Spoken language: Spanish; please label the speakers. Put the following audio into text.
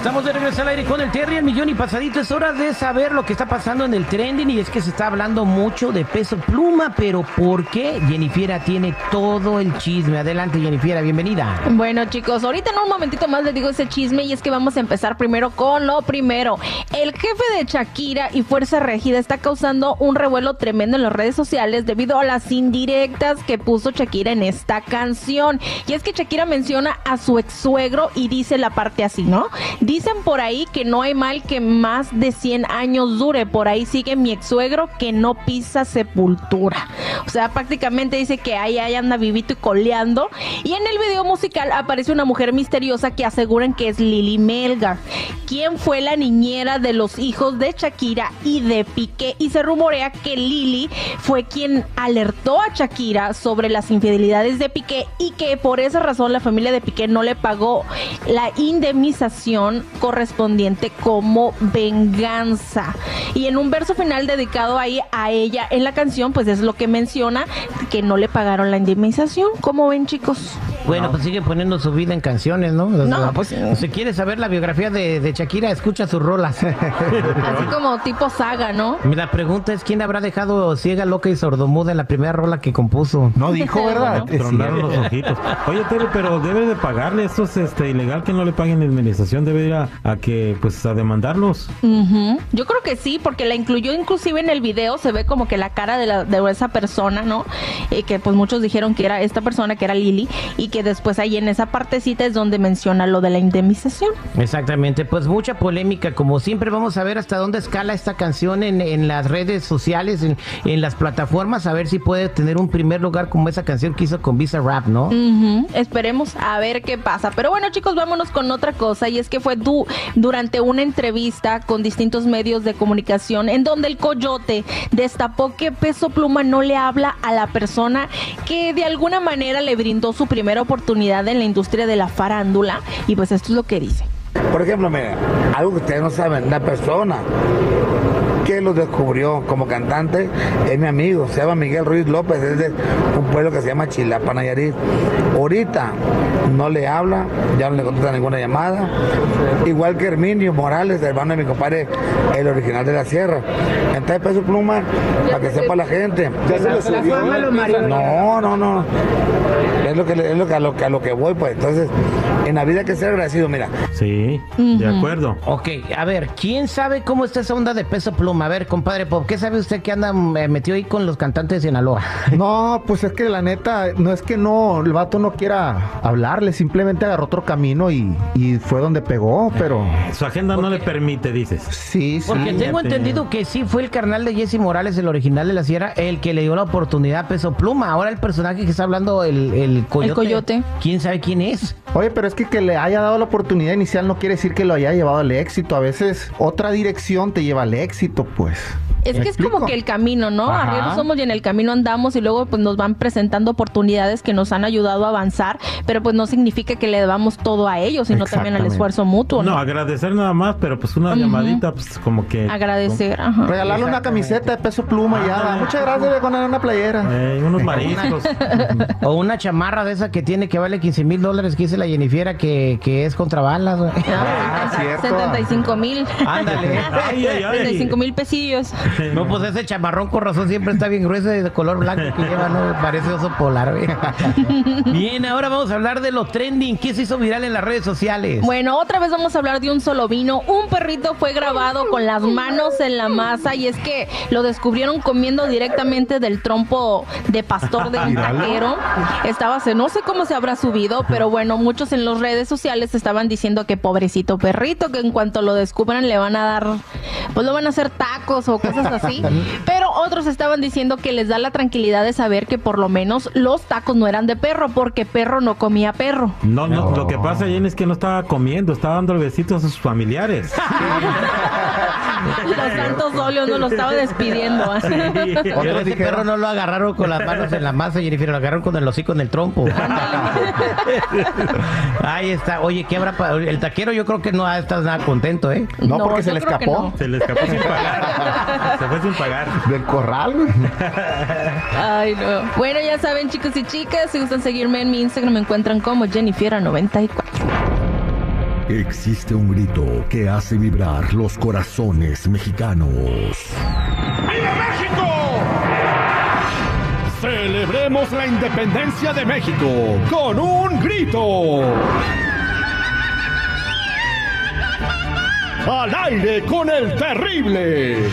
Speaker 1: Estamos de regreso al aire con el Terry, el millón y pasadito. Es hora de saber lo que está pasando en el trending y es que se está hablando mucho de peso pluma, pero ¿por qué? Jennifiera tiene todo el chisme. Adelante, Jennifiera, bienvenida.
Speaker 2: Bueno, chicos, ahorita en un momentito más les digo ese chisme y es que vamos a empezar primero con lo primero. El jefe de Shakira y Fuerza Regida está causando un revuelo tremendo en las redes sociales debido a las indirectas que puso Shakira en esta canción. Y es que Shakira menciona a su ex suegro y dice la parte así, ¿no? Dicen por ahí que no hay mal que más de 100 años dure. Por ahí sigue mi ex suegro que no pisa sepultura. O sea, prácticamente dice que ahí, ahí anda vivito y coleando. Y en el video musical aparece una mujer misteriosa que aseguran que es Lily Melgar, quien fue la niñera de los hijos de Shakira y de Piqué. Y se rumorea que Lily fue quien alertó a Shakira sobre las infidelidades de Piqué y que por esa razón la familia de Piqué no le pagó la indemnización correspondiente como venganza. Y en un verso final dedicado ahí a ella en la canción, pues es lo que menciona que no le pagaron la indemnización. ¿Cómo ven, chicos?
Speaker 1: Bueno, pues sigue poniendo su vida en canciones, ¿no? O
Speaker 2: No, pues-
Speaker 1: Si quieres saber la biografía de, de Shakira, escucha sus rolas.
Speaker 2: Así como tipo saga, ¿no?
Speaker 1: La pregunta es: ¿quién habrá dejado ciega, loca y sordomuda en la primera rola que compuso?
Speaker 3: No dijo, ¿verdad?
Speaker 2: Bueno.
Speaker 4: Tronaron los ojitos. Oye, Tere, pero debe de pagarle. Esto es este, ilegal que no le paguen la indemnización. Debe ir a, a que, pues, a demandarlos.
Speaker 2: Yo creo que sí, porque la incluyó inclusive en el video, se ve como que la cara de, la, de esa persona, ¿no? Y que pues muchos dijeron que era esta persona, que era Lily, y que después ahí en esa partecita es donde menciona lo de la indemnización.
Speaker 1: Exactamente, pues mucha polémica, como siempre vamos a ver hasta dónde escala esta canción en, en las redes sociales, en, en las plataformas, a ver si puede tener un primer lugar como esa canción que hizo con Visa Rap, ¿no?
Speaker 2: Esperemos a ver qué pasa. Pero bueno, chicos, vámonos con otra cosa. Y es que fue du- durante una entrevista con distintos medios de comunicación en donde el coyote destapó que Peso Pluma no le habla a la persona que de alguna manera le brindó su primera oportunidad en la industria de la farándula. Y pues esto es lo que dice.
Speaker 5: Por ejemplo, mira, algo que ustedes no saben, la persona que lo descubrió como cantante es mi amigo, se llama Miguel Ruiz López, es de un pueblo que se llama Chilapa, Nayarit. Ahorita no le habla, ya no le contesta ninguna llamada. Igual que Herminio Morales, hermano de mi compadre, el original de la sierra. Entonces, peso pluma, para que sepa la gente. No, no, no. Es lo que es lo que a lo que a lo que voy, pues. Entonces, en la vida hay que ser agradecido, mira.
Speaker 4: Sí, de acuerdo.
Speaker 1: Ok, a ver, ¿quién sabe cómo está esa onda de peso pluma? A ver, compadre Pop, ¿qué sabe usted que anda eh, metido ahí con los cantantes de Sinaloa?
Speaker 3: No, pues es que la neta, no es que no, el vato no quiera hablarle, simplemente agarró otro camino y, y fue donde pegó, pero
Speaker 4: Su agenda no le permite, dices.
Speaker 3: sí, sí.
Speaker 1: Porque tengo entendido que sí fue el carnal de Jesse Morales, el original de la Sierra, el que le dio la oportunidad a Peso Pluma. Ahora el personaje que está hablando, el, el coyote.
Speaker 2: El coyote.
Speaker 1: ¿Quién sabe quién es?
Speaker 3: Oye, pero es que que le haya dado la oportunidad inicial no quiere decir que lo haya llevado al éxito. A veces otra dirección te lleva al éxito, pues.
Speaker 2: Es
Speaker 3: ¿Me
Speaker 2: que es como que el camino, ¿no?
Speaker 3: Ajá.
Speaker 2: Arrieros somos y en el camino andamos y luego pues nos van presentando oportunidades que nos han ayudado a avanzar, pero pues no significa que le debamos todo a ellos, sino también al esfuerzo mutuo,
Speaker 4: No,
Speaker 2: ¿no?
Speaker 4: agradecer nada más, pero pues una llamadita, pues como que.
Speaker 2: Agradecer, ajá.
Speaker 3: Regalarle una camiseta de peso pluma y ya. Muchas gracias, voy a poner una playera.
Speaker 4: Eh, unos mariscos.
Speaker 1: O una chamarra de esa que tiene que vale 15 mil dólares que dice la Jennifiera que, que es contra balas, güey.
Speaker 3: Ah, cierto.
Speaker 2: 75 mil.
Speaker 1: Ándale.
Speaker 4: Ay, ay, ay.
Speaker 2: 75 mil pesillos.
Speaker 1: No, pues ese chamarrón con razón siempre está bien grueso y de color blanco que lleva, ¿no? Parece oso polar, güey. Bien, ahora vamos a hablar de lo trending. ¿Qué se hizo viral en las redes sociales?
Speaker 2: Bueno, otra vez vamos a hablar de un solo vino. Un perrito fue grabado con las manos en la masa y es que lo descubrieron comiendo directamente del trompo de pastor de un taquero. Estaba, se- no sé cómo se habrá subido, pero bueno, muchos en las redes sociales estaban diciendo que pobrecito perrito, que en cuanto lo descubran le van a dar, pues lo van a hacer tacos o cosas cosas así. Pero otros estaban diciendo que les da la tranquilidad de saber que por lo menos los tacos no eran de perro, porque perro no comía perro.
Speaker 4: No, no, lo que pasa, Jenny, es que no estaba comiendo, estaba dando besitos a sus familiares.
Speaker 2: Los santos óleos no lo estaba despidiendo.
Speaker 1: Pero
Speaker 3: Otros
Speaker 1: ese
Speaker 3: dijeron-
Speaker 1: perro no lo agarraron con las manos en la masa, Jennifer, lo agarraron con el hocico en el trompo. Ahí está. Oye, ¿qué habrá pa- El taquero yo creo que no está nada contento, ¿eh?
Speaker 3: No,
Speaker 2: No,
Speaker 3: porque se
Speaker 2: yo
Speaker 3: le
Speaker 2: creo que
Speaker 3: escapó
Speaker 2: no.
Speaker 4: Se le escapó sin pagar. Se fue sin pagar.
Speaker 3: del corral, güey.
Speaker 2: Ay, no. Bueno, ya saben, chicos y chicas, si gustan seguirme en mi Instagram, me encuentran como Jennifer94.
Speaker 6: Existe un grito que hace vibrar los corazones mexicanos. ¡Viva México! Celebremos la independencia de México con un grito. Al aire con el terrible.